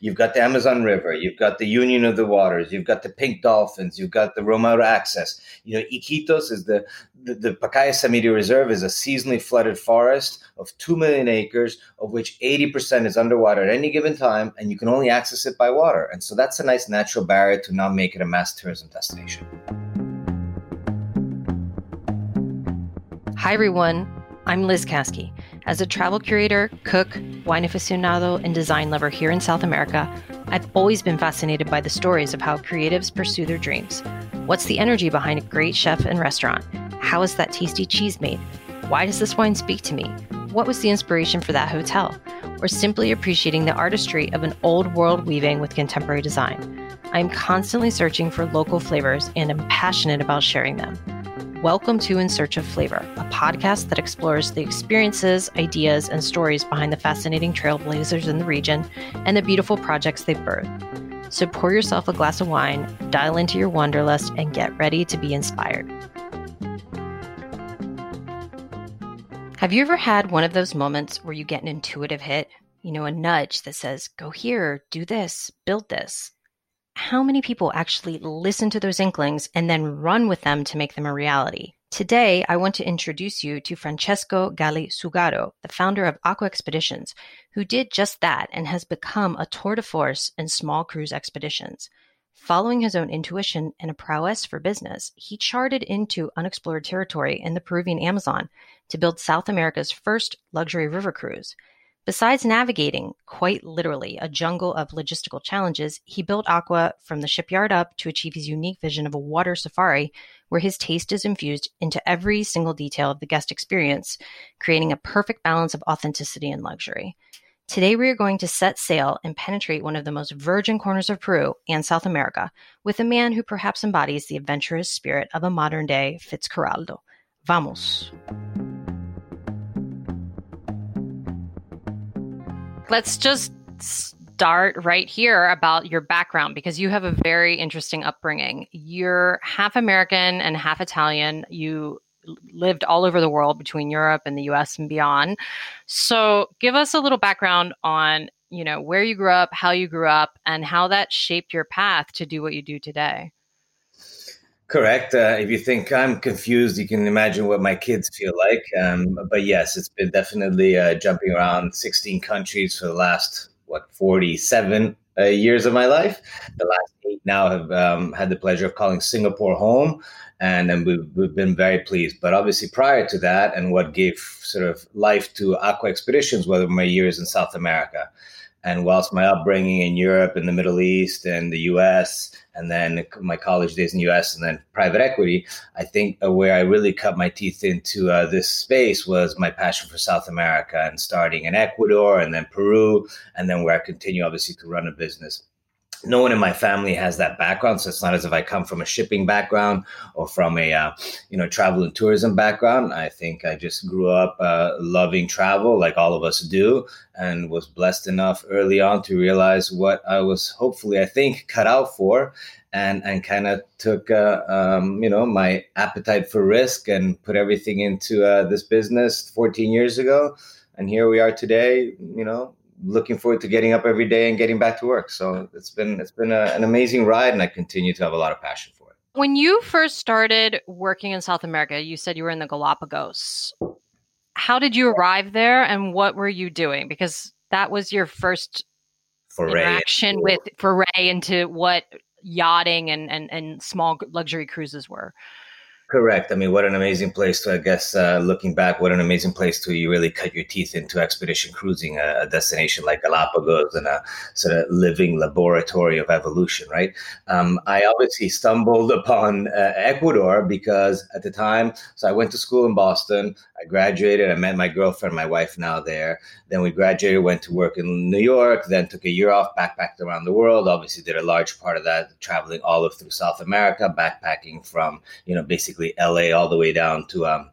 You've got the Amazon River, you've got the Union of the Waters, you've got the pink dolphins, you've got the Romauro Access. You know, Iquitos is the, the, the Pacaya Samiria Reserve is a seasonally flooded forest of 2 million acres, of which 80% is underwater at any given time, and you can only access it by water. And so that's a nice natural barrier to not make it a mass tourism destination. Hi, everyone. I'm Liz Caskey. As a travel curator, cook, wine aficionado, and design lover here in South America, I've always been fascinated by the stories of how creatives pursue their dreams. What's the energy behind a great chef and restaurant? How is that tasty cheese made? Why does this wine speak to me? What was the inspiration for that hotel? Or simply appreciating the artistry of an old world weaving with contemporary design. I'm constantly searching for local flavors and am passionate about sharing them. Welcome to In Search of Flavor, a podcast that explores the experiences, ideas, and stories behind the fascinating trailblazers in the region and the beautiful projects they've birthed. So pour yourself a glass of wine, dial into your wanderlust, and get ready to be inspired. Have you ever had one of those moments where you get an intuitive hit? You know, a nudge that says, go here, do this, build this how many people actually listen to those inklings and then run with them to make them a reality? Today, I want to introduce you to Francesco Galli Zugaro, the founder of Aqua Expeditions, who did just that and has become a tour de force in small cruise expeditions. Following his own intuition and a prowess for business, he charted into unexplored territory in the Peruvian Amazon to build South America's first luxury river cruise. Besides navigating, quite literally, a jungle of logistical challenges, he built Aqua from the shipyard up to achieve his unique vision of a water safari where his taste is infused into every single detail of the guest experience, creating a perfect balance of authenticity and luxury. Today, we are going to set sail and penetrate one of the most virgin corners of Peru and South America with a man who perhaps embodies the adventurous spirit of a modern day Fitzcarraldo. Vamos! Let's just start right here about your background because you have a very interesting upbringing. You're half American and half Italian. You lived all over the world between Europe and the US and beyond. So, give us a little background on, you know, where you grew up, how you grew up, and how that shaped your path to do what you do today. Correct. Uh, if you think I'm confused, you can imagine what my kids feel like. Um, but yes, it's been definitely uh, jumping around 16 countries for the last, what, 47 uh, years of my life. The last eight now have um, had the pleasure of calling Singapore home. And, and we've, we've been very pleased. But obviously, prior to that, and what gave sort of life to Aqua Expeditions were my years in South America. And whilst my upbringing in Europe and the Middle East and the US, and then my college days in the US and then private equity, I think where I really cut my teeth into uh, this space was my passion for South America and starting in Ecuador and then Peru, and then where I continue obviously to run a business no one in my family has that background so it's not as if i come from a shipping background or from a uh, you know travel and tourism background. I think i just grew up uh, loving travel like all of us do and was blessed enough early on to realize what i was hopefully i think cut out for and and kind of took uh, um, you know my appetite for risk and put everything into uh, this business 14 years ago. And here we are today you know looking forward to getting up every day and getting back to work. So it's been it's been a, an amazing ride, and I continue to have a lot of passion for it. When you first started working in South America, you said you were in the Galapagos. How did you arrive there, and what were you doing? Because that was your first foray interaction with foray into what yachting and, and, and small luxury cruises were. Correct. I mean, what an amazing place to, I guess, uh, looking back, what an amazing place to you really cut your teeth into expedition cruising, a, a, destination like Galapagos and a sort of living laboratory of evolution, right? Um, I obviously stumbled upon uh, Ecuador because at the time, so I went to school in Boston. I graduated. I met my girlfriend, my wife now there. Then we graduated, went to work in New York, then took a year off, backpacked around the world. Obviously, did a large part of that traveling all of through South America, backpacking from, you know, basically basically LA all the way down to um,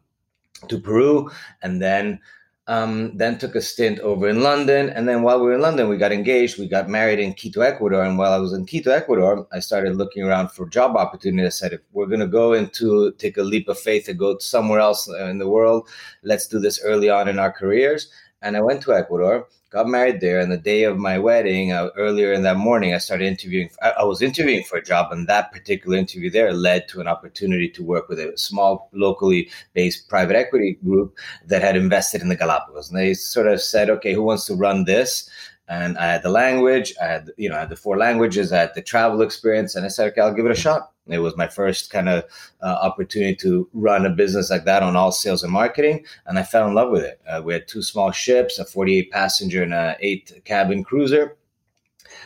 to Peru, and then um, then took a stint over in London. And then while we were in London, we got engaged. We got married in Quito, Ecuador. And while I was in Quito, Ecuador, I started looking around for job opportunities. I said, if we're going to go into take a leap of faith and go somewhere else in the world, let's do this early on in our careers. And I went to Ecuador got married there. And the day of my wedding, uh, earlier in that morning, I started interviewing. I, I, was interviewing for a job, and that particular interview there led to an opportunity to work with a small, locally based private equity group that had invested in the Galapagos. And they sort of said, "Okay, who wants to run this?" And I had the language, I had you know, I had the four languages, I had the travel experience, and I said, "Okay, I'll give it a shot." It was my first kind of uh, opportunity to run a business like that on all sales and marketing, and I fell in love with it. Uh, we had two small ships, a 48 passenger and a eight cabin cruiser.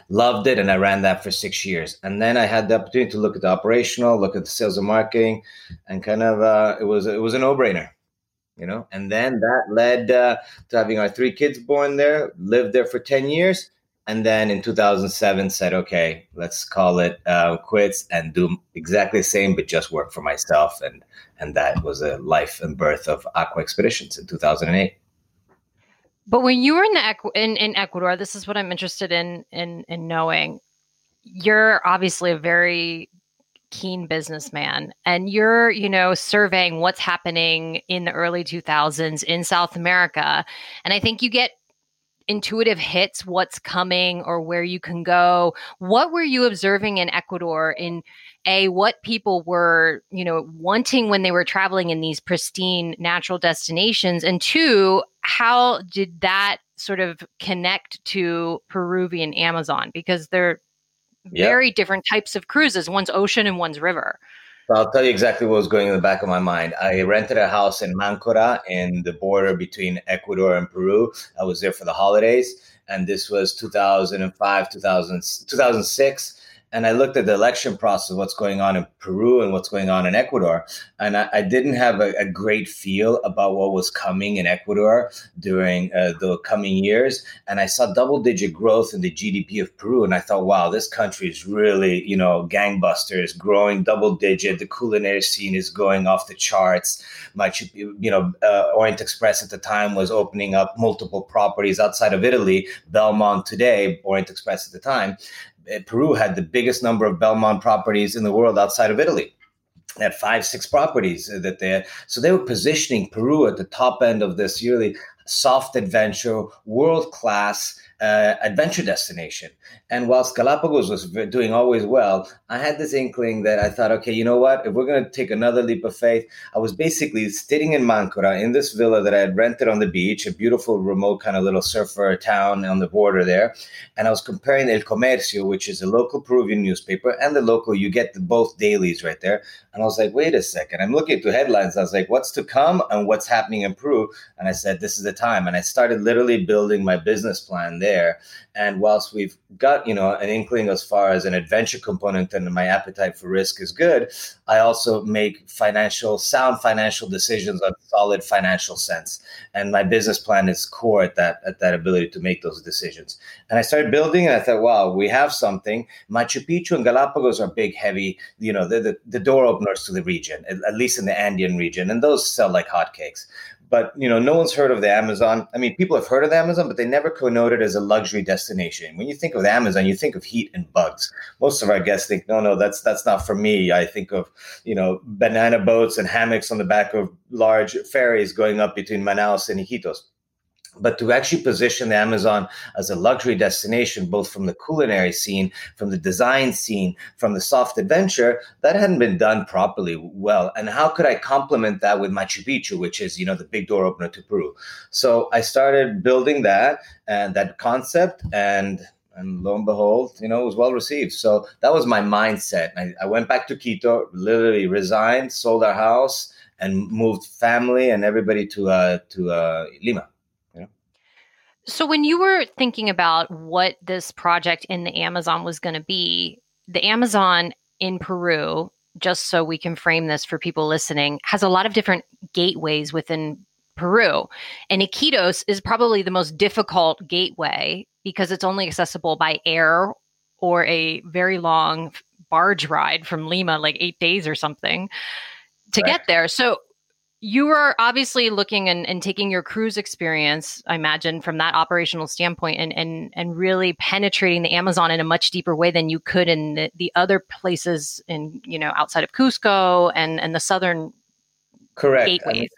Loved it, and I ran that for six years. And then I had the opportunity to look at the operational, look at the sales and marketing, and kind of uh, it was it was a no brainer you know? And then that led uh, to having our three kids born there lived there for 10 years and then in 2007 said okay let's call it uh, quits and do exactly the same but just work for myself. And and that was a life and birth of aqua expeditions in 2008 but when you were in the in, in ecuador this is what i'm interested in in in knowing. You're obviously a very keen businessman and you're you know surveying what's happening in the early 2000s in south america and i think you get intuitive hits what's coming or where you can go. What were you observing in ecuador in a what people were you know wanting when they were traveling in these pristine natural destinations and two how did that sort of connect to peruvian amazon? Because they're very different types of cruises one's ocean and one's river I'll tell you exactly what was going in the back of my mind. I rented a house in Mancora in the border between Ecuador and Peru. I was there for the holidays, and this was 2005, 2000, 2006 and I looked at the election process, what's going on in Peru and what's going on in Ecuador, and I, I didn't have a, a, great feel about what was coming in Ecuador during uh, the coming years. And I saw double-digit growth in the GDP of Peru, and I thought, wow, this country is really, you know, gangbusters, growing double-digit. The culinary scene is going off the charts. My, you know, uh, Orient Express at the time was opening up multiple properties outside of Italy. Belmond today, Orient Express at the time, Peru had the biggest number of Belmond properties in the world outside of Italy. They had five, six properties that they had. So they were positioning Peru at the top end of this really soft adventure, world class uh, adventure destination. And whilst Galapagos was doing always well, I had this inkling that I thought, okay, you know what? If we're going to take another leap of faith, I was basically sitting in Mancora in this villa that I had rented on the beach, a beautiful remote kind of little surfer town on the border there. And I was comparing El Comercio, which is a local Peruvian newspaper, and the local, you get the, both dailies right there. And I was like, wait a second. I'm looking at the headlines. I was like, what's to come and what's happening in Peru? And I said, this is the time. And I started literally building my business plan there. And whilst we've got, you know, an inkling as far as an adventure component and my appetite for risk is good, I also make financial, sound financial decisions on solid financial sense. And my business plan is core at that, at that ability to make those decisions. And I started building and I thought, wow, we have something. Machu Picchu and Galapagos are big, heavy, you know, they're the, the door openers to the region, at, at least in the Andean region. And those sell like hotcakes but you know no one's heard of the amazon. I mean people have heard of the amazon but they never connote it as a luxury destination. When you think of the amazon you think of heat and bugs. Most of our guests think no no that's that's not for me. I think of you know banana boats and hammocks on the back of large ferries going up between manaus and iquitos but to actually position the Amazon as a luxury destination, both from the culinary scene, from the design scene, from the soft adventure, that hadn't been done properly well. And how could I complement that with Machu Picchu, which is, you know, the big door opener to Peru? So I started building that and that concept and and lo and behold, you know, it was well received. So that was my mindset. I, I went back to Quito, literally resigned, sold our house, and moved family and everybody to uh, to uh, Lima. So, when you were thinking about what this project in the Amazon was going to be, the Amazon in Peru, just so we can frame this for people listening, has a lot of different gateways within Peru. And Iquitos is probably the most difficult gateway because it's only accessible by air or a very long barge ride from Lima, like eight days or something to right. get there. So, you were obviously looking and, and taking your cruise experience, I imagine, from that operational standpoint and, and, and really penetrating the Amazon in a much deeper way than you could in the, the other places in, you know, outside of Cusco and, and the southern Correct. gateways.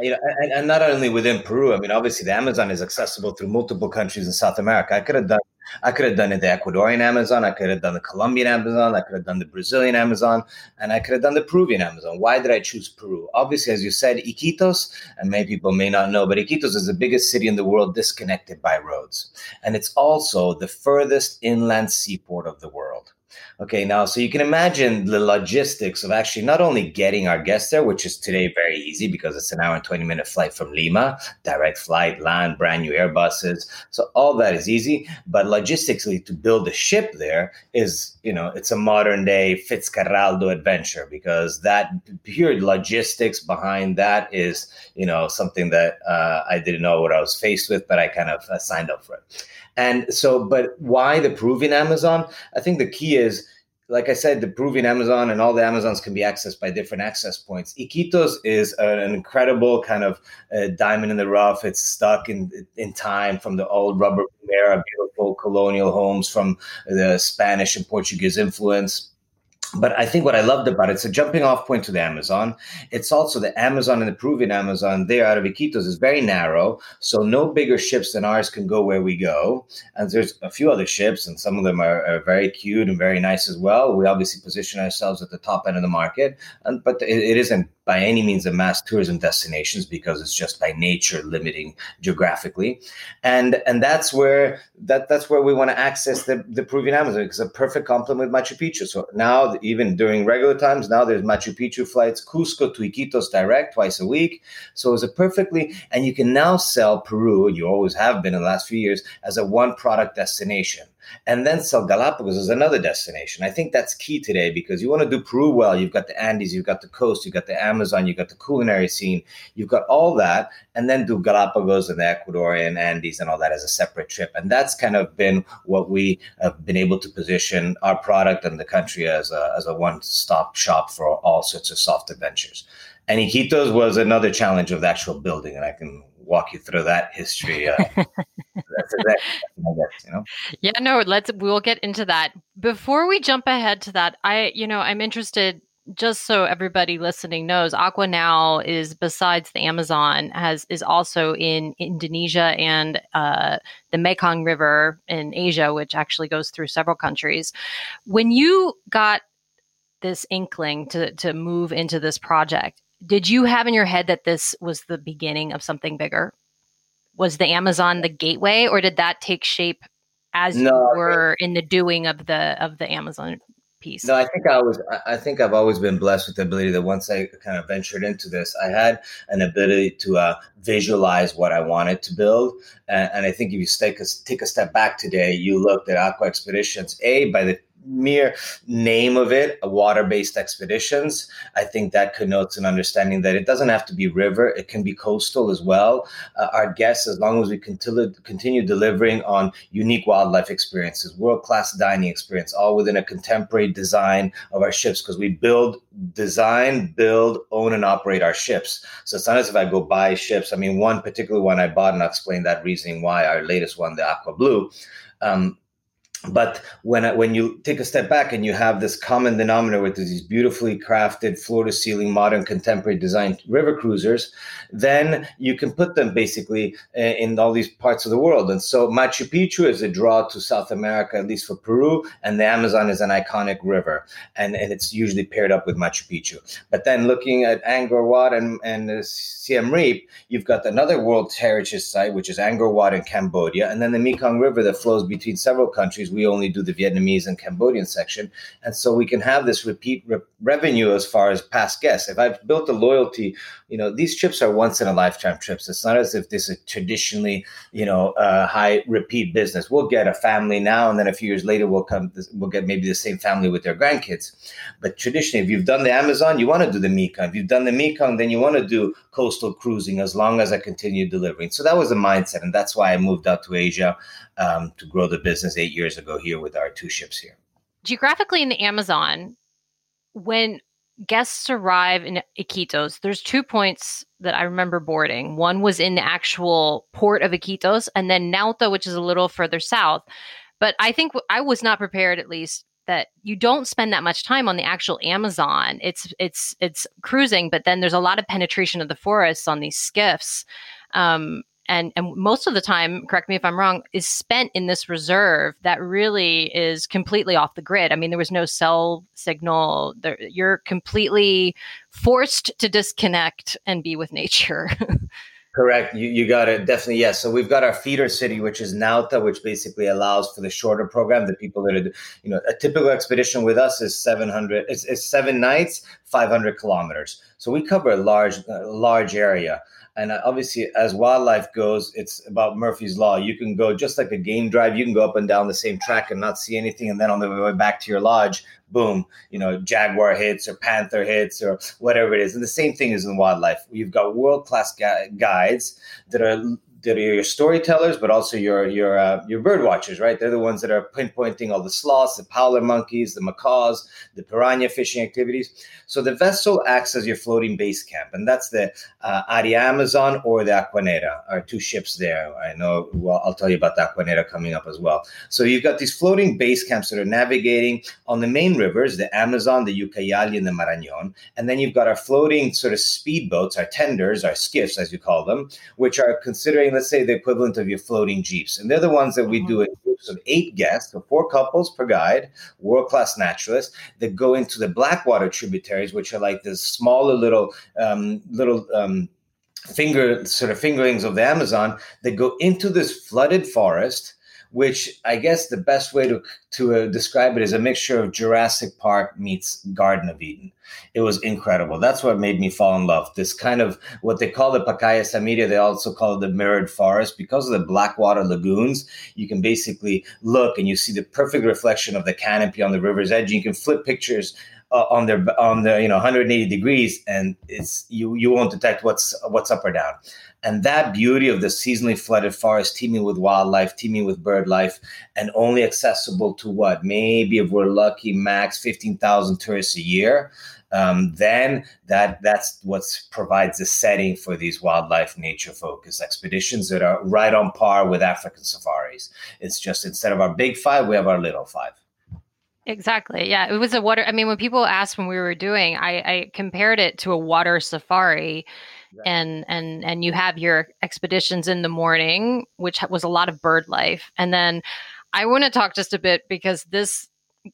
you know, and, and, not only within Peru. I mean, obviously, the Amazon is accessible through multiple countries in South America. I could have done, I could have done the Ecuadorian Amazon. I could have done the Colombian Amazon. I could have done the Brazilian Amazon, and I could have done the Peruvian Amazon. Why did I choose Peru? Obviously, as you said, Iquitos, and many people may not know, but Iquitos is the biggest city in the world disconnected by roads, and it's also the furthest inland seaport of the world. Okay, now, so you can imagine the logistics of actually not only getting our guests there, which is today very easy because it's an hour and 20 minute flight from Lima, direct flight, land, brand new Airbuses. So all that is easy. But logistically, to build a ship there is, you know, it's a modern day Fitzcarraldo adventure because that pure logistics behind that is, you know, something that uh, I didn't know what I was faced with, but I kind of uh, signed up for it. And so, but why the Peruvian Amazon? I think the key is, like I said, the Peruvian Amazon and all the Amazons can be accessed by different access points. Iquitos is an incredible kind of uh, diamond in the rough. It's stuck in in time from the old rubber era, beautiful colonial homes from the Spanish and Portuguese influence but I think what I loved about it, it's a jumping off point to the Amazon. It's also the Amazon and the Peruvian Amazon there out of Iquitos is very narrow. So no bigger ships than ours can go where we go. And there's a few other ships, and some of them are, are very cute and very nice as well. We obviously position ourselves at the top end of the market. And but it, it isn't by any means a mass tourism destinations because it's just by nature limiting geographically. And and that's where that that's where we want to access the, the Peruvian Amazon it's a perfect complement with Machu Picchu. So now even during regular times. Now there's Machu Picchu flights, Cusco to Iquitos direct twice a week. So it's a perfectly, and you can now sell Peru, you always have been in the last few years, as a one product destination. And then sell Galapagos as another destination. I think that's key today because you want to do Peru well. You've got the Andes, you've got the coast, you've got the Amazon, you've got the culinary scene, you've got all that, and then do Galapagos and the Ecuadorian Andes and all that as a separate trip. And that's kind of been what we have been able to position our product and the country as a, as a one stop shop for all sorts of soft adventures. And Iquitos was another challenge of the actual building, and I can walk you through that history. Uh, that's exactly, you know. Yeah, no, let's we'll get into that. Before we jump ahead to that, I you know I'm interested. Just so everybody listening knows, Aqua Now is besides the Amazon has is also in Indonesia and uh, the Mekong River in Asia, which actually goes through several countries. When you got this inkling to to move into this project, did you have in your head that this was the beginning of something bigger? Was the Amazon the gateway, or did that take shape as no, you were in the doing of the of the Amazon piece? No, I think I was. I think I've always been blessed with the ability that once I kind of ventured into this, I had an ability to uh, visualize what I wanted to build. And, and I think if you take a, take a step back today, you looked at Aqua Expeditions. A by the mere name of it, a water-based expeditions, I think that connotes an understanding that it doesn't have to be river; it can be coastal as well. Uh, our guests, as long as we continue continue delivering on unique wildlife experiences, world-class dining experience, all within a contemporary design of our ships, because we build, design, build, own, and operate our ships. So it's not as if I go buy ships. I mean, one particular one I bought, and I'll explain that reasoning why. Our latest one, the Aqua Blue. Um, but when when you take a step back and you have this common denominator with these beautifully crafted floor to ceiling modern contemporary designed river cruisers then you can put them basically eh, in all these parts of the world. And so machu picchu is a draw to south america at least for peru and the amazon is an iconic river. And, and it's usually paired up with machu picchu. But then looking at angkor wat and, and siem reap you've got another world heritage site which is angkor wat in cambodia and then the mekong river that flows between several countries we only do the Vietnamese and Cambodian section. And so we can have this repeat re- revenue as far as past guests. If I've built a loyalty, you know, these trips are once in a lifetime trips. It's not as if this is traditionally, you know, uh, high repeat business. We'll get a family now, and then a few years later, we'll come, we'll get maybe the same family with their grandkids. But traditionally, if you've done the Amazon, you want to do the Mekong. If you've done the Mekong, then you want to do coastal cruising as long as I continue delivering. So that was the mindset. And that's why I moved out to Asia um, to grow the business eight years ago here with our two ships here. Geographically in the Amazon, when guests arrive in Iquitos, there's two points that I remember boarding. One was in the actual port of Iquitos, and then Nauta, which is a little further south. But I think I was not prepared, at least, that you don't spend that much time on the actual Amazon. It's it's it's cruising, but then there's a lot of penetration of the forests on these skiffs. Um, and and most of the time correct me if i'm wrong is spent in this reserve that really is completely off the grid i mean there was no cell signal there, you're completely forced to disconnect and be with nature Correct. You, you got it. Definitely. Yes. So we've got our feeder city, which is Nauta, which basically allows for the shorter program. The people that are, you know, a typical expedition with us is 700, it's, it's seven nights, 500 kilometers. So we cover a large, a large area. And uh, obviously, as wildlife goes, it's about Murphy's Law. You can go just like a game drive, you can go up and down the same track and not see anything. And then on the way back to your lodge, boom, you know, jaguar hits or panther hits or whatever it is. And the same thing is in wildlife. You've got world class gu- guides that are that are your storytellers, but also your your uh, your bird watchers, right? They're the ones that are pinpointing all the sloths, the howler monkeys, the macaws, the piranha fishing activities. So the vessel acts as your floating base camp, and that's the uh, Aria Amazon or the Aquanera, are two ships there. I know. Well, I'll tell you about the Aquanera coming up as well. So you've got these floating base camps that are navigating on the main rivers, the Amazon, the Ucayali, and the Marañón, and then you've got our floating sort of speedboats, our tenders, our skiffs, as you call them, which are considering let's say, the equivalent of your floating Jeeps. And they're the ones that we do in groups of eight guests, so four couples per guide, world class naturalists that go into the Blackwater tributaries, which are like the smaller little, um, little, um, finger sort of fingerings of the Amazon that go into this flooded forest which I guess the best way to to uh, describe it is a mixture of Jurassic Park meets Garden of Eden. It was incredible. That's what made me fall in love. This kind of what they call the Pacaya Samiria, they also call it the mirrored forest because of the blackwater lagoons. You can basically look and you see the perfect reflection of the canopy on the river's edge. You can flip pictures uh, on their on the you know 180 degrees and it's you you won't detect what's what's up or down and that beauty of the seasonally flooded forest teeming with wildlife teeming with bird life and only accessible to what maybe if we're lucky max 15,000 tourists a year um, then that that's what provides the setting for these wildlife nature focused expeditions that are right on par with African safaris. It's just instead of our big five, we have our little five. Exactly. Yeah. It was a water. I mean, when people asked when we were doing, I, I compared it to a water safari. And and and you have your expeditions in the morning, which was a lot of bird life, and then I want to talk just a bit because this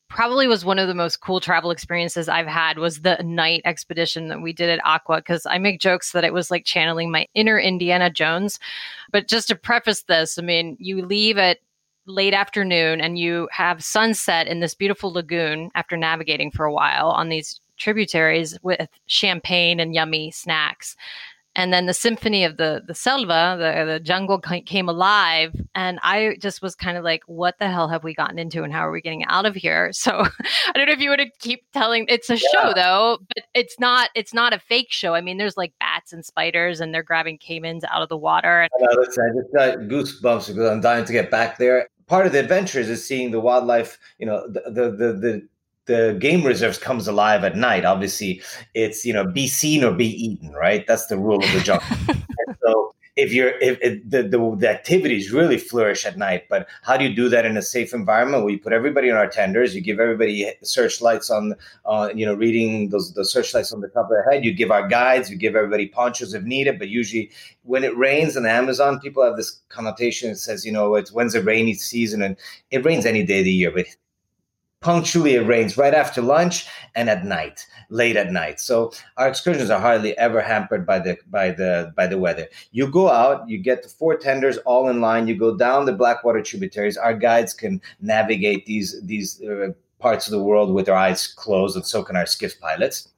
probably was one of the most cool travel experiences I've had was the night expedition that we did at Aqua because I make jokes that it was like channeling my inner Indiana Jones. But just to preface this, I mean, you leave at late afternoon and you have sunset in this beautiful lagoon after navigating for a while on these tributaries with champagne and yummy snacks and then the symphony of the the selva the, the jungle came alive and i just was kind of like what the hell have we gotten into and how are we getting out of here so i don't know if you would keep telling it's a yeah. show though but it's not it's not a fake show i mean there's like bats and spiders and they're grabbing caimans out of the water I, know, listen, I just got goosebumps because i'm dying to get back there part of the adventure is seeing the wildlife. You know, the the the, the the game reserves comes alive at night. Obviously, it's you know be seen or be eaten, right? That's the rule of the jungle. so if you're if, if the, the, the activities really flourish at night, but how do you do that in a safe environment? We put everybody on our tenders. You give everybody searchlights on, uh, you know, reading those the searchlights on the top of their head. You give our guides. You give everybody ponchos if needed. But usually, when it rains in the Amazon, people have this connotation that says, you know, it's when's the rainy season, and it rains any day of the year, but punctually it rains right after lunch and at night late at night. So our excursions are hardly ever hampered by the by the by the weather. You go out you get the four tenders all in line you go down the blackwater tributaries. Our guides can navigate these these uh, parts of the world with their eyes closed and so can our skiff pilots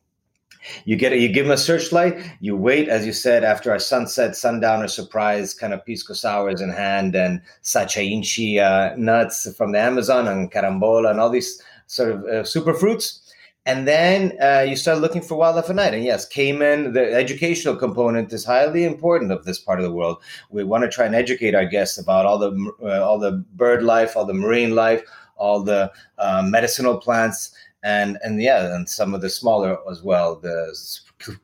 you get it. You give them a searchlight. You wait, as you said, after a sunset, sundown, sundowner surprise, kind of pisco sours in hand and sacha inchi uh, nuts from the Amazon and carambola and all these sort of uh, super fruits. And then uh, you start looking for wildlife at night. And yes, caiman, the educational component is highly important of this part of the world. We want to try and educate our guests about all the uh, all the bird life, all the marine life, all the uh, medicinal plants and and yeah, and some of the smaller as well, the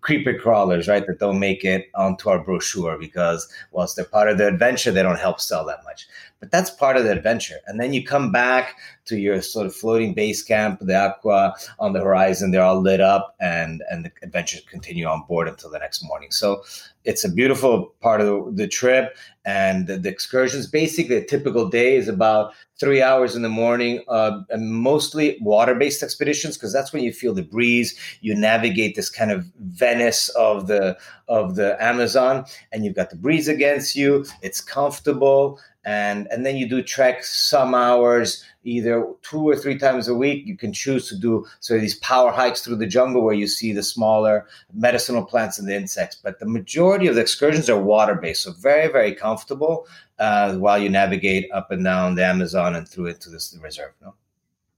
creeper crawlers, right, that don't make it onto our brochure because whilst they're part of the adventure, they don't help sell that much. But that's part of the adventure. And then you come back to your sort of floating base camp, the aqua on the horizon, they're all lit up, and and the adventures continue on board until the next morning. So it's a beautiful part of the, the trip, and the, the, excursions. Basically, a typical day is about three hours in the morning, uh, and mostly water-based expeditions because that's when you feel the breeze. You navigate this kind of Venice of the of the Amazon, and you've got the breeze against you. It's comfortable and and then you do trek some hours either two or three times a week. You can choose to do so these power hikes through the jungle where you see the smaller medicinal plants and the insects. But the majority of the excursions are water based so very very comfortable uh, while you navigate up and down the amazon and through into this reserve no?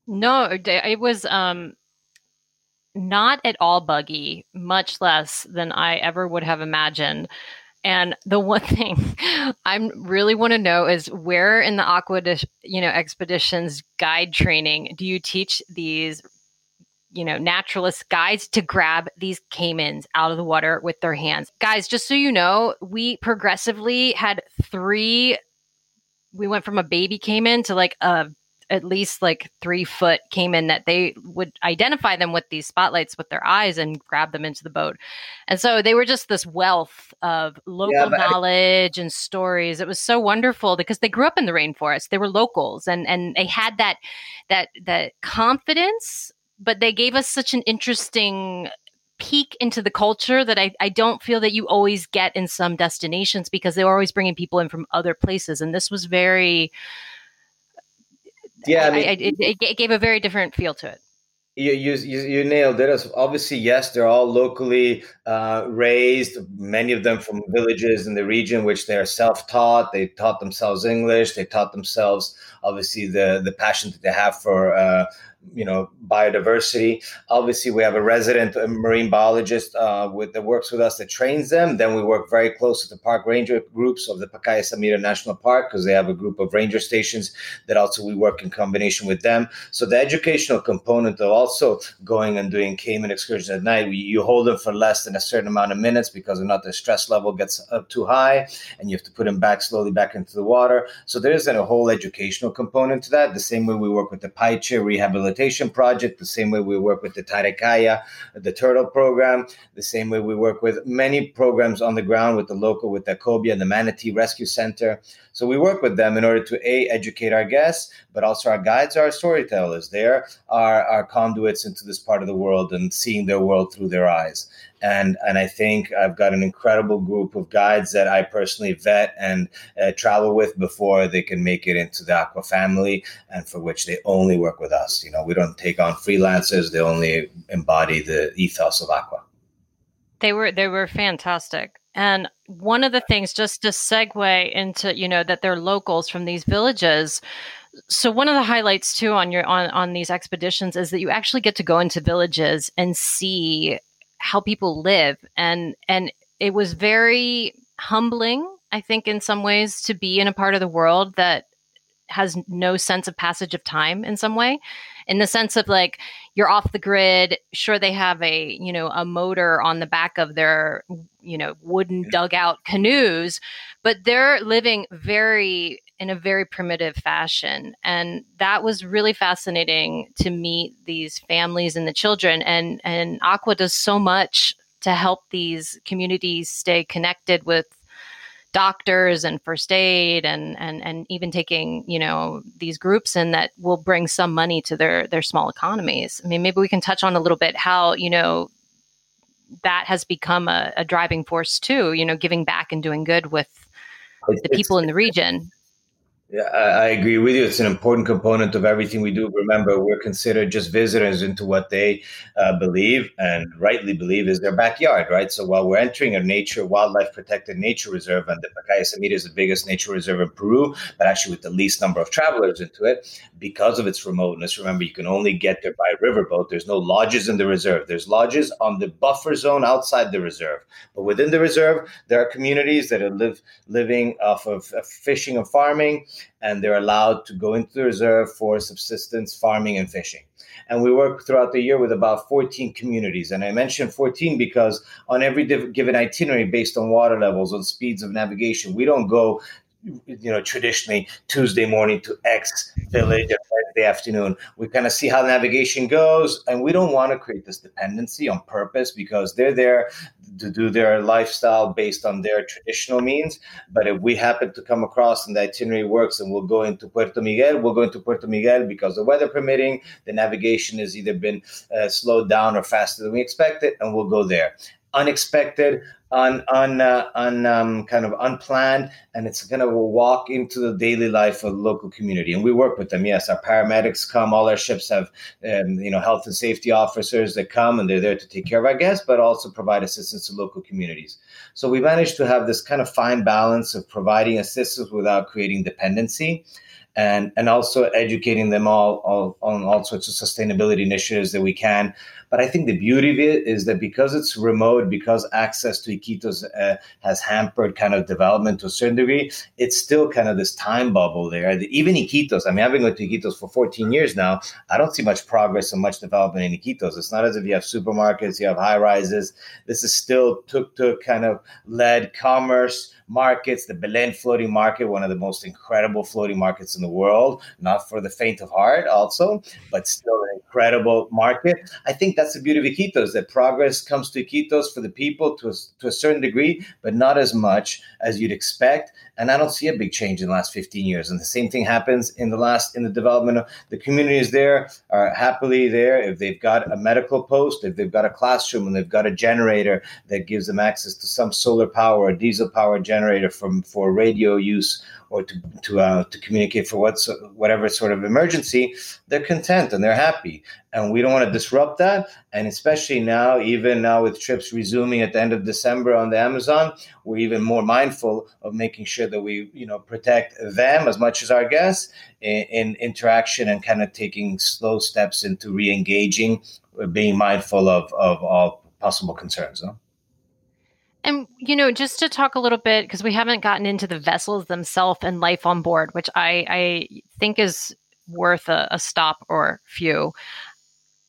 No it was um not at all buggy much less than i ever would have imagined and the one thing I really want to know is where in the aqua, you know, expeditions guide training do you teach these, you know, naturalist guides to grab these caimans out of the water with their hands? Guys, just so you know, we progressively had three. We went from a baby caiman to like a at least like three foot caiman that they would identify them with these spotlights with their eyes and grab them into the boat. And so they were just this wealth of local yeah, knowledge I- and stories. It was so wonderful because they grew up in the rainforest. They were locals and and they had that that that confidence, but they gave us such an interesting peek into the culture that I, I don't feel that you always get in some destinations because they were always bringing people in from other places. And this was very yeah, I mean, I, I, it, it gave a very different feel to it. You, you, you nailed it. Obviously, yes, they're all locally uh, raised, many of them from villages in the region, which they are self taught. They taught themselves English. They taught themselves, obviously, the, the passion that they have for uh, you know biodiversity. Obviously, we have a resident marine biologist uh, with that works with us that trains them. Then we work very close with the park ranger groups of the Pacaya Samiria National Park because they have a group of ranger stations that also we work in combination with them. So the educational component of also going and doing caiman excursions at night, we, you hold them for less than a certain amount of minutes because if not, the stress level gets up too high, and you have to put them back slowly back into the water. So there is a whole educational component to that. The same way we work with the paiche rehabilitation rehabilitation project, the same way we work with the Taricaya, the turtle program, the same way we work with many programs on the ground with the local, with the Cobia, the Manatee Rescue Center. So we work with them in order to A, educate our guests, but also our guides, our storytellers. They're our, our conduits into this part of the world and seeing their world through their eyes and and I think I've got an incredible group of guides that I personally vet and uh, travel with before they can make it into the Aqua family, and for which they only work with us. You know, we don't take on freelancers; they only embody the ethos of Aqua. They were they were fantastic. And one of the things, just to segue into, you know, that they're locals from these villages. So one of the highlights too on your on on these expeditions is that you actually get to go into villages and see how people live and and it was very humbling i think in some ways to be in a part of the world that has no sense of passage of time in some way in the sense of like you're off the grid sure they have a you know a motor on the back of their you know wooden dugout canoes but they're living very in a very primitive fashion. And that was really fascinating to meet these families and the children. And and aqua does so much to help these communities stay connected with doctors and first aid and and and even taking you know these groups in that will bring some money to their their small economies. I mean maybe we can touch on a little bit how you know that has become a, a driving force too you know giving back and doing good with the people in the region yeah, I, agree with you. It's an important component of everything we do. Remember, we're considered just visitors into what they uh, believe and rightly believe is their backyard, right? So while we're entering a nature, wildlife protected nature reserve, and the Pacaya Samiria is the biggest nature reserve in Peru, but actually with the least number of travelers into it, because of its remoteness. Remember, you can only get there by riverboat. There's no lodges in the reserve. There's lodges on the buffer zone outside the reserve, but within the reserve, there are communities that are live living off of fishing and farming and they're allowed to go into the reserve for subsistence farming and fishing. And we work throughout the year with about 14 communities. And I mentioned 14 because on every given itinerary, based on water levels, on speeds of navigation, we don't go you know, traditionally Tuesday morning to X village Wednesday afternoon. We kind of see how navigation goes, and we don't want to create this dependency on purpose because they're there to do their lifestyle based on their traditional means. But if we happen to come across and the itinerary works and we'll go into Puerto Miguel, we'll go into Puerto Miguel because the weather permitting, the navigation has either been uh, slowed down or faster than we expected, and we'll go there unexpected, un, on uh, un um, kind of unplanned, and it's going to walk into the daily life of the local community. And we work with them. Yes, our paramedics come. All our ships have, um, you know, health and safety officers that come, and they're there to take care of our guests, but also provide assistance to local communities. So we managed to have this kind of fine balance of providing assistance without creating dependency and and also educating them all, all, on all sorts of sustainability initiatives that we can. But I think the beauty of it is that because it's remote, because access to Iquitos uh, has hampered kind of development to a certain degree, it's still kind of this time bubble there. Even Iquitos, I mean, I've been going to Iquitos for 14 years now. I don't see much progress and much development in Iquitos. It's not as if you have supermarkets, you have high rises. This is still tuk tuk kind of led commerce markets, the Belen floating market, one of the most incredible floating markets in the world, not for the faint of heart, also, but still an incredible market. I think that's the beauty of Iquitos, that progress comes to Iquitos for the people to a, to a certain degree, but not as much as you'd expect. And I don't see a big change in the last 15 years. And the same thing happens in the last in the development of the communities there are happily there. If they've got a medical post, if they've got a classroom and they've got a generator that gives them access to some solar power or diesel power generator from for radio use or to to uh, to communicate for what's whatever sort of emergency, they're content and they're happy. And we don't want to disrupt that. And especially now, even now with trips resuming at the end of December on the Amazon, we're even more mindful of making sure that we you know protect them as much as our guests in, in interaction and kind of taking slow steps into re-engaging, being mindful of of all possible concerns. And, you know, just to talk a little bit, because we haven't gotten into the vessels themselves and life on board, which I, I think is worth a, a stop or few.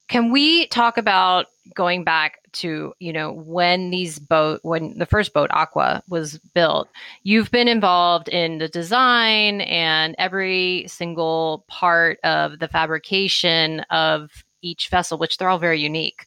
Can we talk about going back to, you know, when these boat, when the first boat, Aqua, was built? You've been involved in the design and every single part of the fabrication of each vessel, which they're all very unique.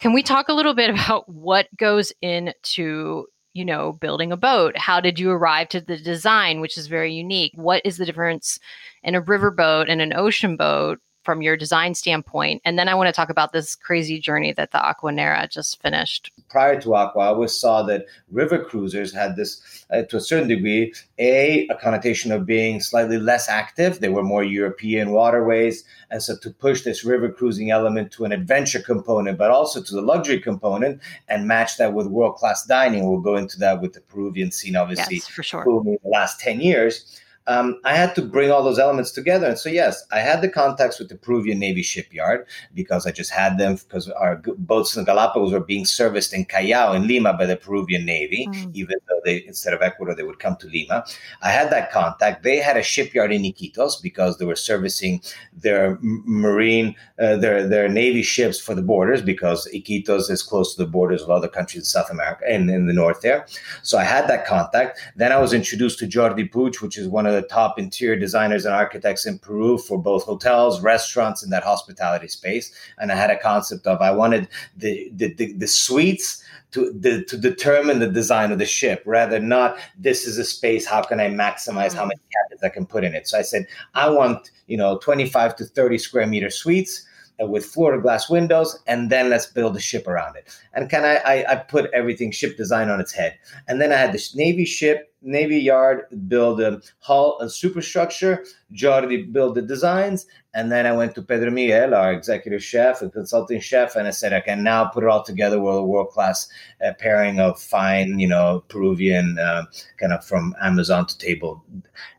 Can we talk a little bit about what goes into you know building a boat? How did you arrive to the design which is very unique? What is the difference in a river boat and an ocean boat from your design standpoint? And then I want to talk about this crazy journey that the Aquanera just finished. Prior to Aqua, I always saw that river cruisers had this, uh, to a certain degree, a, a connotation of being slightly less active. They were more European waterways. And so to push this river cruising element to an adventure component, but also to the luxury component and match that with world class dining. We'll go into that with the Peruvian scene, obviously, yes, for sure. in the last 10 years um, I had to bring all those elements together. And so, yes, I had the contacts with the Peruvian Navy shipyard because I just had them because our boats in Galapagos were being serviced in Callao, in Lima, by the Peruvian Navy, mm. even though they, instead of Ecuador, they would come to Lima. I had that contact. They had a shipyard in Iquitos because they were servicing their marine, uh, their, their Navy ships for the borders because Iquitos is close to the borders of other countries in South America and in the north there. So I had that contact. Then I was introduced to Jordi Puig, which is one of the top interior designers and architects in Peru for both hotels, restaurants, and that hospitality space. And I had a concept of I wanted the the, the, the suites to the, to determine the design of the ship rather not this is a space how can i maximize how mm. many cabins i can put in it so i said i want you know 25 to 30 square meter suites uh, with floor to glass windows, and then let's build a ship around it. And can I, I, I put everything ship design on its head. And then I had this Navy ship, Navy yard build a hull, a superstructure. Jordi build the designs, and then I went to Pedro Miguel, our executive chef and consulting chef, and I said I can now put it all together with a world class uh, pairing of fine, you know, Peruvian uh, kind of from Amazon to table,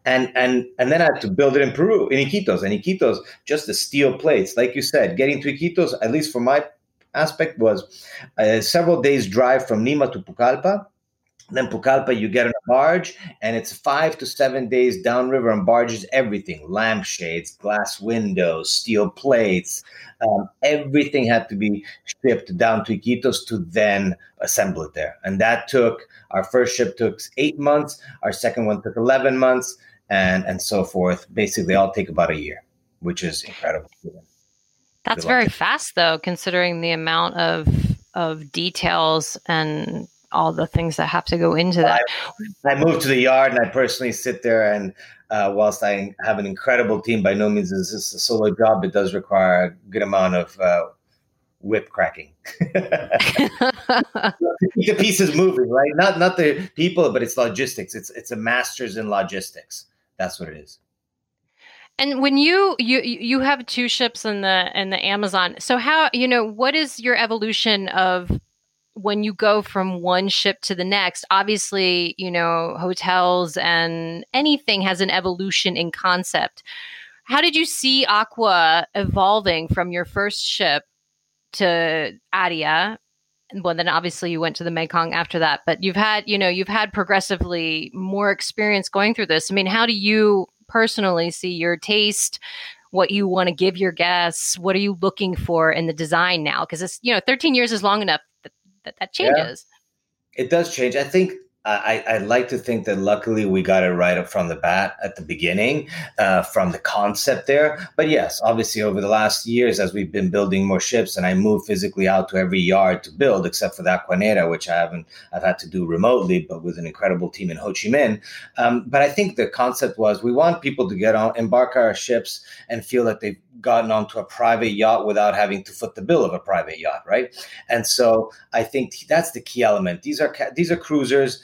and and and then I had to build it in Peru in Iquitos, and Iquitos just the steel plates, like you said, getting to Iquitos, at least for my aspect, was uh, several days drive from Lima to Pucallpa then Pucallpa, you get on a barge, and it's five to seven days downriver on barges. Everything: lampshades, glass windows, steel plates, um, everything had to be shipped down to Iquitos to then assemble it there. And that took our first ship took eight months. Our second one took eleven months, and and so forth. Basically, all take about a year, which is incredible. That's very fast, though, considering the amount of of details and all the things that have to go into that. I, I moved to the yard and I personally sit there and uh, whilst I have an incredible team, by no means is this a solo job. It does require a good amount of uh, whip cracking. keep the pieces moving, right? Not not the people, but it's logistics. It's it's a master's in logistics. That's what it is. And when you you you have two ships in the in the Amazon, so how you know what is your evolution of when you go from one ship to the next, obviously, you know, hotels and anything has an evolution in concept. How did you see Aqua evolving from your first ship to? And well, then obviously you went to the Mekong after that, but you've had, you know, you've had progressively more experience going through this. I mean, how do you personally see your taste, what you want to give your guests? What are you looking for in the design now? Because it's, you know, 13 years is long enough that that changes. Yeah. It does change. I think I, I like to think that luckily we got it right up from the bat at the beginning, uh, from the concept there. But yes, obviously over the last years, as we've been building more ships, and I moved physically out to every yard to build, except for the Aquanera, which I haven't I've had to do remotely, but with an incredible team in Ho Chi Minh. Um, but I think the concept was we want people to get on, embark our ships, and feel that they've gotten onto a private yacht without having to foot the bill of a private yacht, right? And so I think that's the key element. These are these are cruisers.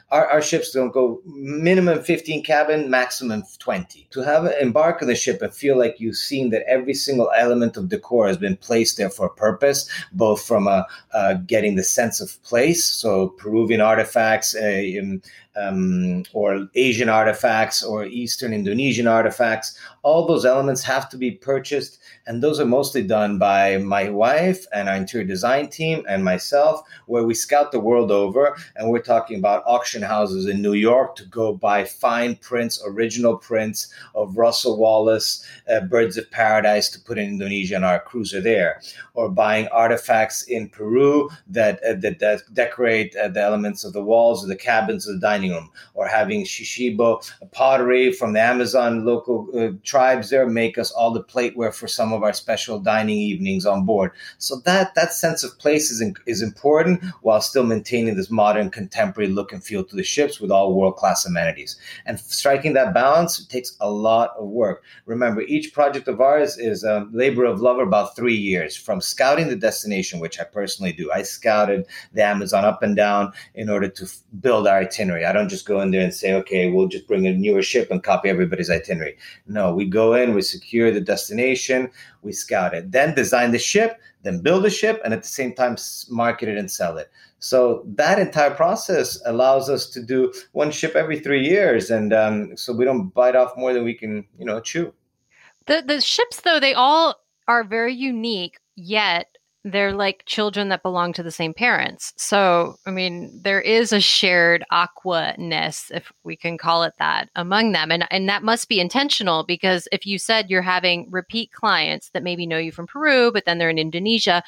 Our, our ships don't go minimum 15 cabin, maximum 20. To have embark on the ship and feel like you've seen that every single element of decor has been placed there for a purpose, both from a, getting the sense of place, so Peruvian artifacts, uh, in, um, or Asian artifacts or Eastern Indonesian artifacts. All those elements have to be purchased, and those are mostly done by my wife and our interior design team and myself, where we scout the world over. And we're talking about auction houses in New York to go buy fine prints, original prints of Russel Wallace, uh, Birds of Paradise to put in Indonesia on our cruiser there, or buying artifacts in Peru that uh, that, that, decorate uh, the elements of the walls of the cabins of the dining dining room or having Shipibo pottery from the Amazon local uh, tribes there make us all the plateware for some of our special dining evenings on board. So that that sense of place is, in, is important while still maintaining this modern contemporary look and feel to the ships with all world class amenities. And striking that balance takes a lot of work. Remember, each project of ours is a labor of love about three years from scouting the destination, which I personally do. I scouted the Amazon up and down in order to f- build our itinerary. I don't just go in there and say, okay, we'll just bring a newer ship and copy everybody's itinerary. No, we go in, we secure the destination, we scout it, then design the ship, then build the ship, and at the same time market it and sell it. So that entire process allows us to do one ship every three years, and um, so we don't bite off more than we can, you know, chew. The the ships, though, they all are very unique. Yet they're like children that belong to the same parents. So, I mean, there is a shared aquaness, if we can call it that, among them. And, and that must be intentional because if you said you're having repeat clients that maybe know you from Peru, but then they're in Indonesia,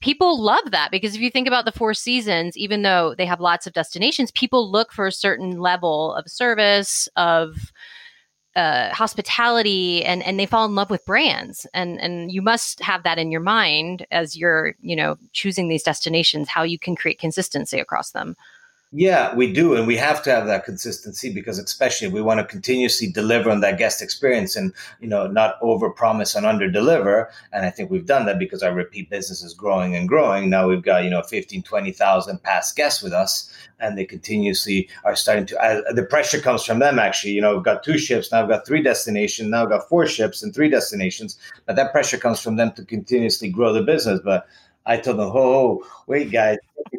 people love that because if you think about the four seasons, even though they have lots of destinations, people look for a certain level of service, of uh, hospitality and and they fall in love with brands. And and you must have that in your mind as you're you know choosing these destinations how you can create consistency across them yeah, we do. And we have to have that consistency because especially we want to continuously deliver on that guest experience and, you know, not over promise and under deliver. And I think we've done that because our repeat business is growing and growing. Now we've got, you know, 15, 20,000 past guests with us and they continuously are starting to, uh, the pressure comes from them actually. You know, we've got two ships, now I've got three destinations, now I've got four ships and three destinations. But that pressure comes from them to continuously grow the business. But I told them, "Oh, wait, guys,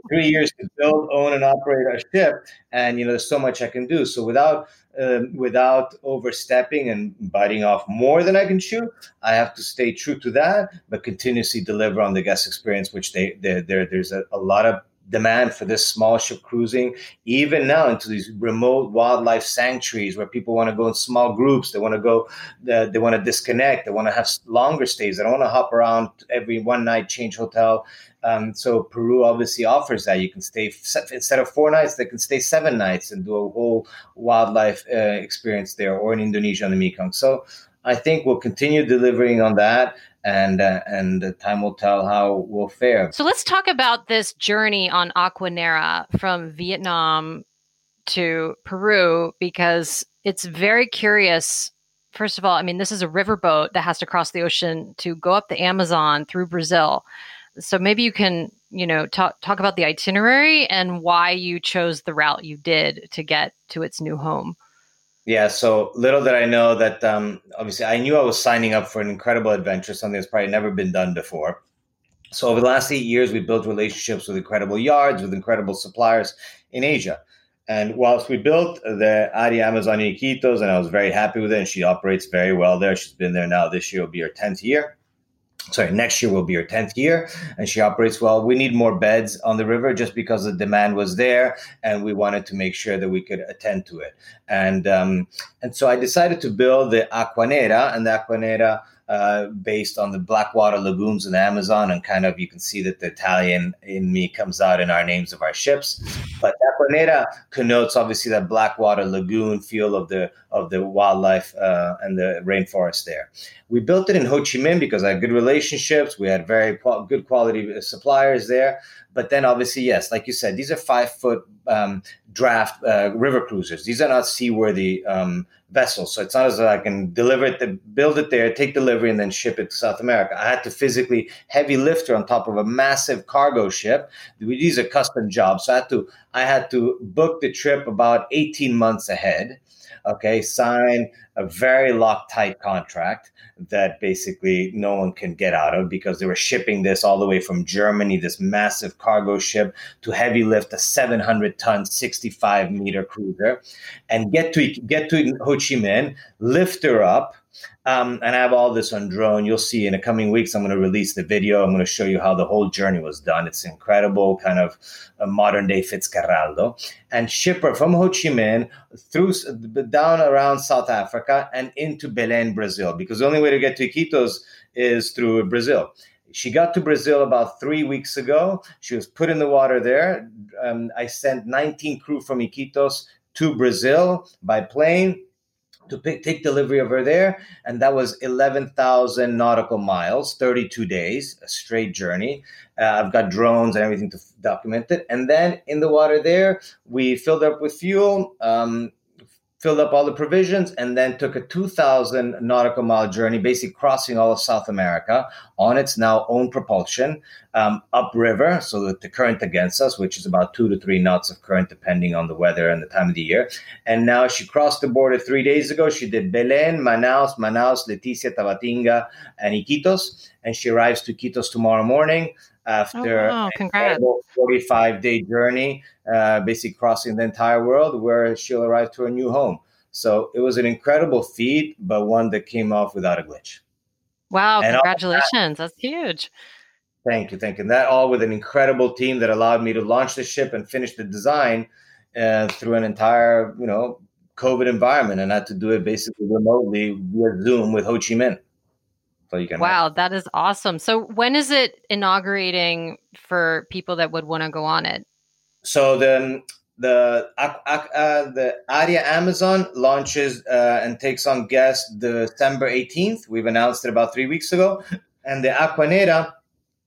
three years to build, own, and operate our ship, and you know, there's so much I can do. So without um, without overstepping and biting off more than I can chew, I have to stay true to that, but continuously deliver on the guest experience, which they, they there's a, a lot of demand for this small ship cruising, even now into these remote wildlife sanctuaries where people want to go in small groups. They want to go, uh, they want to disconnect. They want to have longer stays. They don't want to hop around every one night, change hotel. Um, so Peru obviously offers that. You can stay instead of four nights, they can stay seven nights and do a whole wildlife uh, experience there, or in Indonesia on the Mekong. So I think we'll continue delivering on that and uh, and time will tell how we'll fare. So let's talk about this journey on Aquanera from Vietnam to Peru because it's very curious. First of all, I mean, this is a riverboat that has to cross the ocean to go up the Amazon through Brazil. So maybe you can, you know, talk talk about the itinerary and why you chose the route you did to get to its new home. Yeah, so little did I know that um, obviously I knew I was signing up for an incredible adventure, something that's probably never been done before. So over the last eight years, we built relationships with incredible yards, with incredible suppliers in Asia. And whilst we built the Aria Amazon Iquitos, and I was very happy with it, and she operates very well there. She's been there now. This year will be her 10th year sorry, next year will be her 10th year and she operates well. We need more beds on the river just because the demand was there and we wanted to make sure that we could attend to it. And, um, and so I decided to build the Aquanera and the Aquanera uh, based on the Blackwater lagoons in the Amazon, and kind of you can see that the Italian in me comes out in our names of our ships. But Aquanera connotes obviously that Blackwater lagoon feel of the of the wildlife uh, and the rainforest there. We built it in Ho Chi Minh because I had good relationships. We had very good quality suppliers there. But then, obviously, yes, like you said, these are five foot um, draft uh, river cruisers. These are not seaworthy um, vessels. So it's not as though I can deliver it, to build it there, take delivery, and then ship it to South America. I had to physically heavy lift lifter on top of a massive cargo ship. These are custom jobs. So I had to I had to book the trip about 18 months ahead okay, sign a very locked tight contract that basically no one can get out of because they were shipping this all the way from Germany, this massive cargo ship, to heavy lift a 700 ton, 65 meter cruiser, and get to get to Ho Chi Minh, lift her up um, and I have all this on drone. You'll see in the coming weeks, I'm going to release the video. I'm going to show you how the whole journey was done. It's incredible, kind of a modern day Fitzcarraldo. And shipper from Ho Chi Minh through down around South Africa and into Belém, Brazil, because the only way to get to Iquitos is through Brazil. She got to Brazil about three weeks ago. She was put in the water there. Um, I sent 19 crew from Iquitos to Brazil by plane to pick, take delivery of her there. And that was 11,000 nautical miles, 32 days, a straight journey. Uh, I've got drones and everything to document it. And then in the water there, we filled up with fuel. Um, filled up all the provisions, and then took a 2,000 nautical mile journey, basically crossing all of South America on its now own propulsion um, upriver, so that the current against us, which is about two to three knots of current, depending on the weather and the time of the year. And now she crossed the border three days ago. She did Belém, Manaus, Manaus, Leticia, Tabatinga, and Iquitos. And she arrives to Iquitos tomorrow morning after oh, wow. a 45 day journey, uh, basically crossing the entire world, where she'll arrive to her new home. So it was an incredible feat, but one that came off without a glitch. Wow, and congratulations. That, That's huge. Thank you. Thank you. And that all with an incredible team that allowed me to launch the ship and finish the design uh, through an entire, you know, COVID environment and had to do it basically remotely via Zoom with Ho Chi Minh. So wow, have. that is awesome. So when is it inaugurating for people that would want to go on it? So the the uh, the Aria Amazon launches uh, and takes on guests December 18th. We've announced it about three weeks ago, and the Aquanera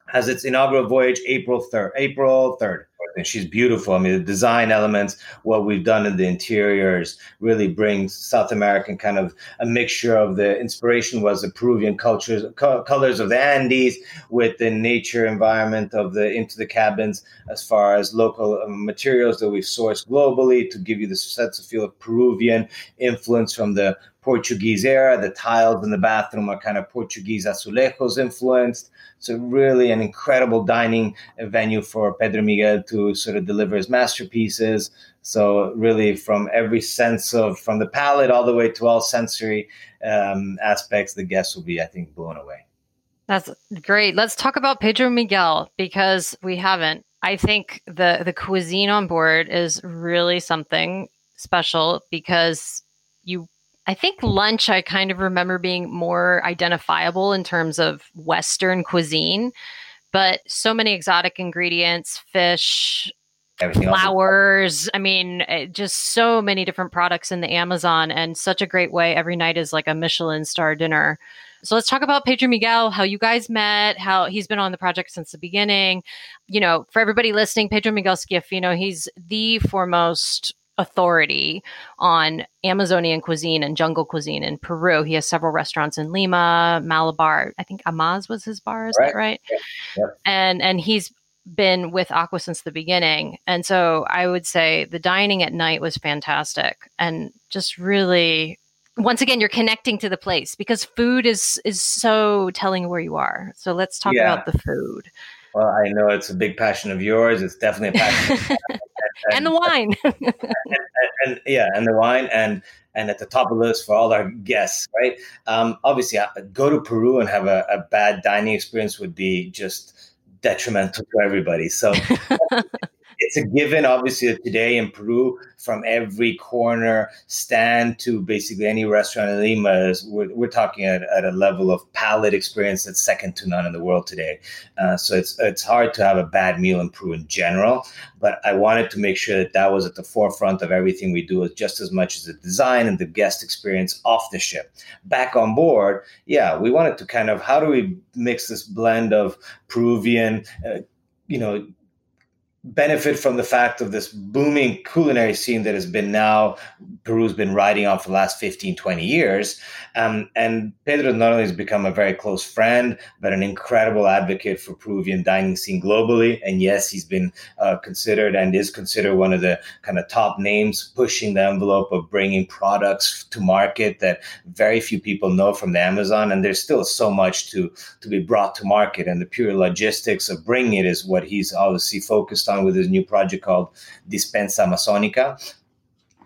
has its inaugural voyage April 3rd. April 3rd and she's beautiful. I mean, the design elements, what we've done in the interiors, really brings South American kind of a mixture of the inspiration was the Peruvian cultures, co- colors of the Andes with the nature environment of the into the cabins, as far as local um, materials that we've sourced globally to give you the sense of feel of Peruvian influence from the Portuguese era. The tiles in the bathroom are kind of Portuguese azulejos influenced. So really an incredible dining venue for Pedro Miguel to sort of deliver his masterpieces. So really from every sense of from the palate all the way to all sensory um, aspects, the guests will be, I think, blown away. That's great. Let's talk about Pedro Miguel because we haven't. I think the the cuisine on board is really something special because you I think lunch I kind of remember being more identifiable in terms of western cuisine, but so many exotic ingredients, fish, Everything flowers. I mean, eh, just so many different products in the Amazon, and such a great way. Every night is like a Michelin star dinner. So let's talk about Pedro Miguel, how you guys met, how he's been on the project since the beginning. You know, for everybody listening, Pedro Miguel Schiaffino, he's the foremost authority on Amazonian cuisine and jungle cuisine in Peru. He has several restaurants in Lima, Malabar. I think Amaz was his bar. Is right. that right? Yeah. Yeah. And and he's been with Aqua since the beginning. And so I would say the dining at night was fantastic and just really once again you're connecting to the place because food is is so telling where you are. So let's talk yeah. about the food. Well, I know it's a big passion of yours. It's definitely a passion. and, and, and, the wine. and, and, yeah, and the wine and and at the top of the list for all our guests, right? Um, obviously, uh, go to Peru and have a, a bad dining experience would be just detrimental to everybody. So it's a given, obviously, that today in Peru, from every corner stand to basically any restaurant in Lima, is, we're, we're talking at, at, a level of palate experience that's second to none in the world today. Uh, so it's it's hard to have a bad meal in Peru in general, but I wanted to make sure that that was at the forefront of everything we do, just as much as the design and the guest experience off the ship. Back on board, yeah, we wanted to kind of how do we mix this blend of Peruvian, uh, you know, benefit from the fact of this booming culinary scene that has been now Peru's been riding on for the last 15, 20 years. Um, and Pedro not only has become a very close friend, but an incredible advocate for Peruvian dining scene globally. And yes, he's been uh, considered and is considered one of the kind of top names pushing the envelope of bringing products to market that very few people know from the Amazon. And there's still so much to, to be brought to market. And the pure logistics of bringing it is what he's obviously focused on with his new project called Despensa Amazonica,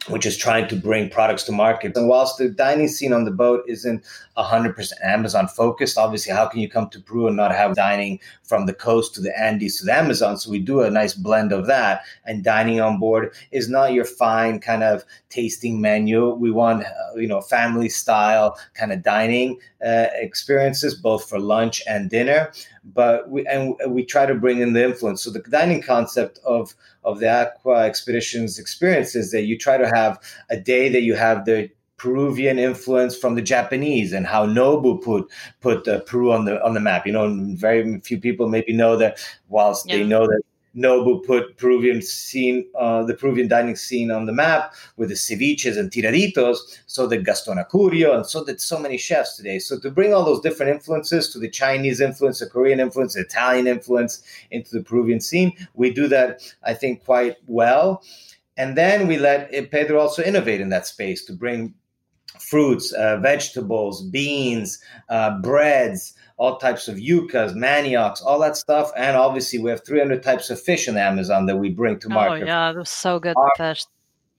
which is trying to bring products to market. And whilst the dining scene on the boat isn't 100% Amazon focused, obviously, how can you come to Peru and not have dining from the coast to the Andes to the Amazon? So we do a nice blend of that. And dining on board is not your fine kind of tasting menu. We want, uh, you know, family style kind of dining uh, experiences, both for lunch and dinner. But we and we try to bring in the influence. So the dining concept of of the Aqua Expeditions experience is that you try to have a day that you have the Peruvian influence from the Japanese and how Nobu put put uh, Peru on the on the map. You know, very few people maybe know that. Whilst yeah. they know that Nobu put Peruvian scene, uh, the Peruvian dining scene on the map with the ceviches and tiraditos. So did Gaston Acurio, and so did so many chefs today. So to bring all those different influences to the Chinese influence, the Korean influence, the Italian influence into the Peruvian scene, we do that, I think, quite well. And then we let Pedro also innovate in that space to bring fruits, uh, vegetables, beans, uh, breads, all types of yuccas, maniocs, all that stuff. And obviously, we have 300 types of fish in the Amazon that we bring to oh, market. Oh, yeah, that's so good, Our, fish.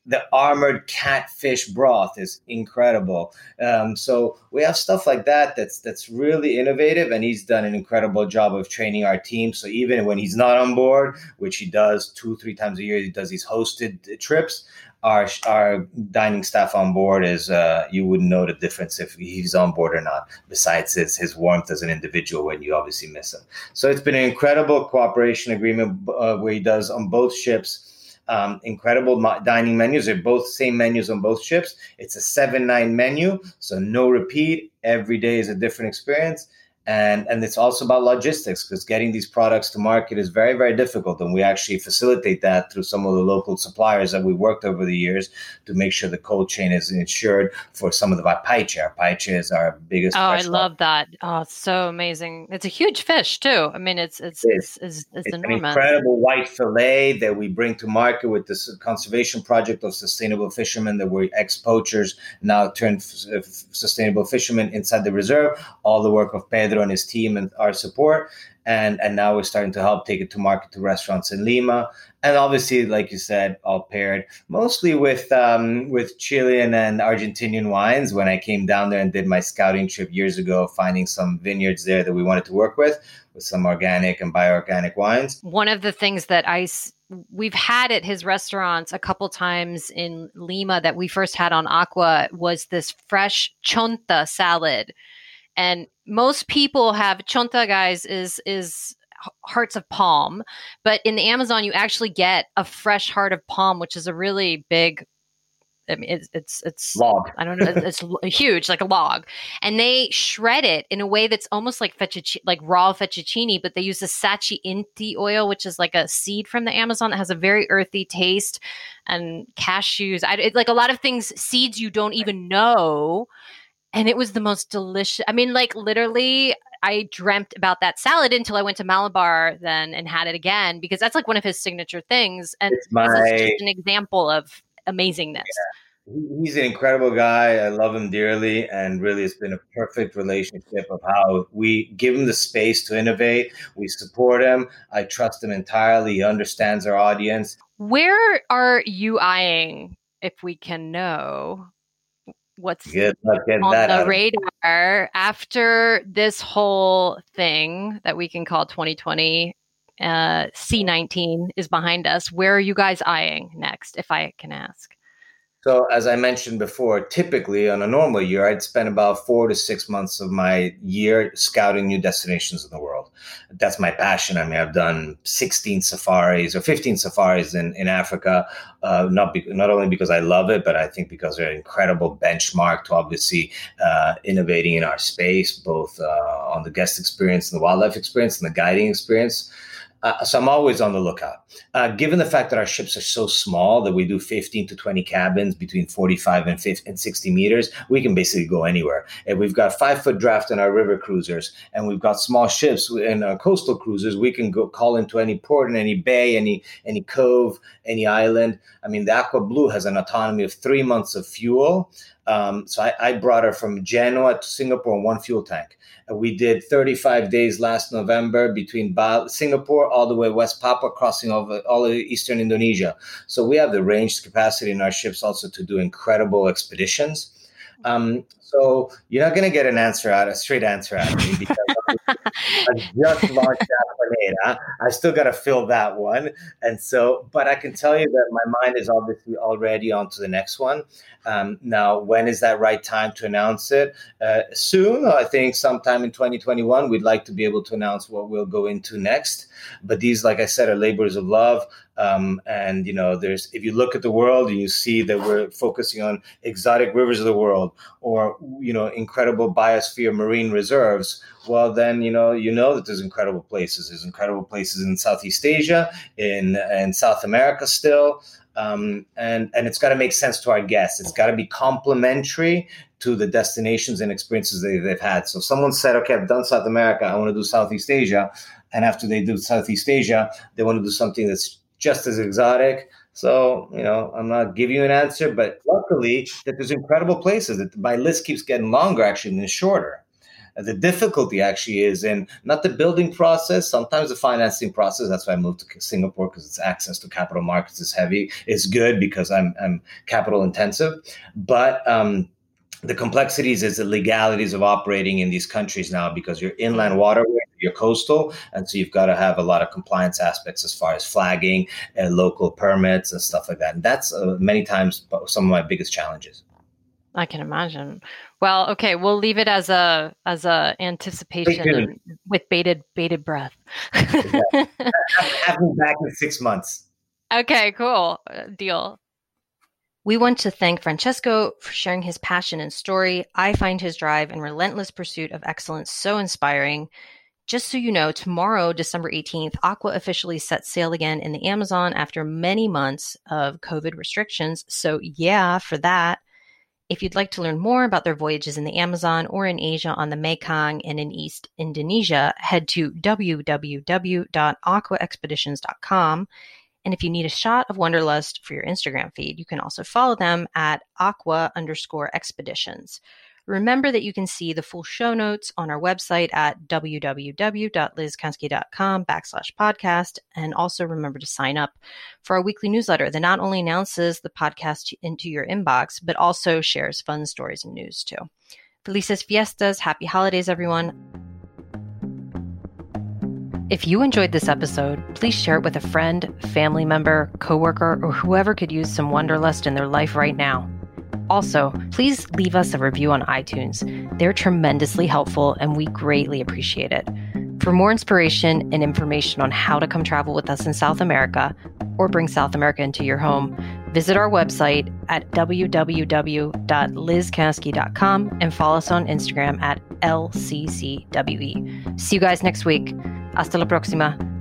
The armored catfish broth is incredible. Um, so we have stuff like that that's that's really innovative, and he's done an incredible job of training our team. So even when he's not on board, which he does two, three times a year, he does these hosted trips our our dining staff on board is uh, you wouldn't know the difference if he's on board or not. Besides his his warmth as an individual when you obviously miss him. So it's been an incredible cooperation agreement uh, where he does on both ships. Um, incredible dining menus. They're both same menus on both ships. It's a seven nine menu, so no repeat. Every day is a different experience and and it's also about logistics because getting these products to market is very very difficult. And we actually facilitate that through some of the local suppliers that we worked over the years to make sure the cold chain is insured for some of the paiche our paiche is our biggest oh i love that. Oh it's so amazing. It's a huge fish too. I mean it's it's it's, it's, it's, it's an incredible white fillet that we bring to market with this conservation project of sustainable fishermen that were ex-poachers now turned f- sustainable fishermen inside the reserve all the work of pedro Pedro and his team and our support. And, and now we're starting to help take it to market to restaurants in Lima. And obviously, like you said, all paired mostly with um, with Chilean and Argentinian wines. When I came down there and did my scouting trip years ago, finding some vineyards there that we wanted to work with, with some organic and bioorganic wines. One of the things that I we've had at his restaurants a couple times in Lima that we first had on Aqua was this fresh chonta salad. And most people have chonta guys is is hearts of palm, but in the Amazon you actually get a fresh heart of palm, which is a really big I mean, it's it's it's log. I don't know. It's huge, like a log, and they shred it in a way that's almost like fettuccine, like raw fettuccine. But they use the sacha inchi oil, which is like a seed from the Amazon that has a very earthy taste, and cashews. I it, like a lot of things, seeds you don't even know, and it was the most delicious. I mean, like literally, I dreamt about that salad until I went to Malabar then and had it again because that's like one of his signature things. And it's my, just an example of amazingness. Yeah. He's an incredible guy. I love him dearly, and really, it's been a perfect relationship of how we give him the space to innovate. We support him. I trust him entirely. He understands our audience. Where are you eyeing, if we can know, what's on the radar after this whole thing that we can call 2020 uh, C19 is behind us. Where are you guys eyeing next, if I can ask? So, as I mentioned before, typically on a normal year, I'd spend about four to six months of my year scouting new destinations in the world. That's my passion. I mean, I've done 16 safaris or 15 safaris in, in Africa, uh, not, be, not only because I love it, but I think because they're an incredible benchmark to obviously uh, innovating in our space, both uh, on the guest experience and the wildlife experience and the guiding experience. Uh, so I'm always on the lookout. Uh, given the fact that our ships are so small that we do 15 to 20 cabins between 45 and, 50, and 60 meters, we can basically go anywhere. If we've got five foot draft in our river cruisers and we've got small ships in our coastal cruisers, we can go call into any port in any bay, any any cove, any island. I mean, the Aqua Blu has an autonomy of three months of fuel. Um, so I, I, brought her from Genoa to Singapore in one fuel tank. We did 35 days last November between ba- Singapore all the way West Papua, crossing over all of eastern Indonesia. So we have the range capacity in our ships also to do incredible expeditions. Um, so you're not going to get an answer out, a straight answer out of me because I just launched that Aquanera. I still got to fill that one, and so, but I can tell you that my mind is obviously already on to the next one. Um, now, when is that right time to announce it? Uh, soon, I think sometime in 2021, we'd like to be able to announce what we'll go into next. But these, like I said, are labors of love. Um, and you know, there's if you look at the world and you see that we're focusing on exotic rivers of the world or you know incredible biosphere marine reserves, well then you know you know that there's incredible places. There's incredible places in Southeast Asia, in in South America still. Um, and and it's got to make sense to our guests. It's got to be complementary to the destinations and experiences that they've had. So someone said, "Okay, I've done South America. I want to do Southeast Asia," and after they do Southeast Asia, they want to do something that's just as exotic. So, you know, I'm not giving you an answer, but luckily that there's incredible places that my list keeps getting longer actually than shorter. The difficulty actually is in not the building process, sometimes the financing process. That's why I moved to Singapore because its access to capital markets is heavy. It's good because I'm, I'm capital intensive, but um, the complexities is the legalities of operating in these countries now because you're inland waterway, you're coastal, and so you've got to have a lot of compliance aspects as far as flagging and local permits and stuff like that. And that's uh, many times some of my biggest challenges. I can imagine. Well, okay, we'll leave it as a as a anticipation with bated bated breath. Have me back in six months. Okay, cool. Deal. We want to thank Francesco for sharing his passion and story. I find his drive and relentless pursuit of excellence so inspiring. Just so you know, tomorrow, December 18th, Aqua officially sets sail again in the Amazon after many months of COVID restrictions. So, yeah, for that. If you'd like to learn more about their voyages in the Amazon or in Asia on the Mekong and in East Indonesia, head to www.aquaexpeditions.com and if you need a shot of Wanderlust for your Instagram feed, you can also follow them at aqua underscore expeditions. Remember that you can see the full show notes on our website at www.lizcaskey.com backslash podcast. And also remember to sign up for our weekly newsletter that not only announces the podcast into your inbox, but also shares fun stories and news too. Felices fiestas. Happy holidays, everyone. If you enjoyed this episode, please share it with a friend, family member, coworker, or whoever could use some wanderlust in their life right now. Also, please leave us a review on iTunes. They're tremendously helpful and we greatly appreciate it. For more inspiration and information on how to come travel with us in South America or bring South America into your home, visit our website at www.lizcaskey.com and follow us on Instagram at LCCWE. See you guys next week. Hasta la próxima.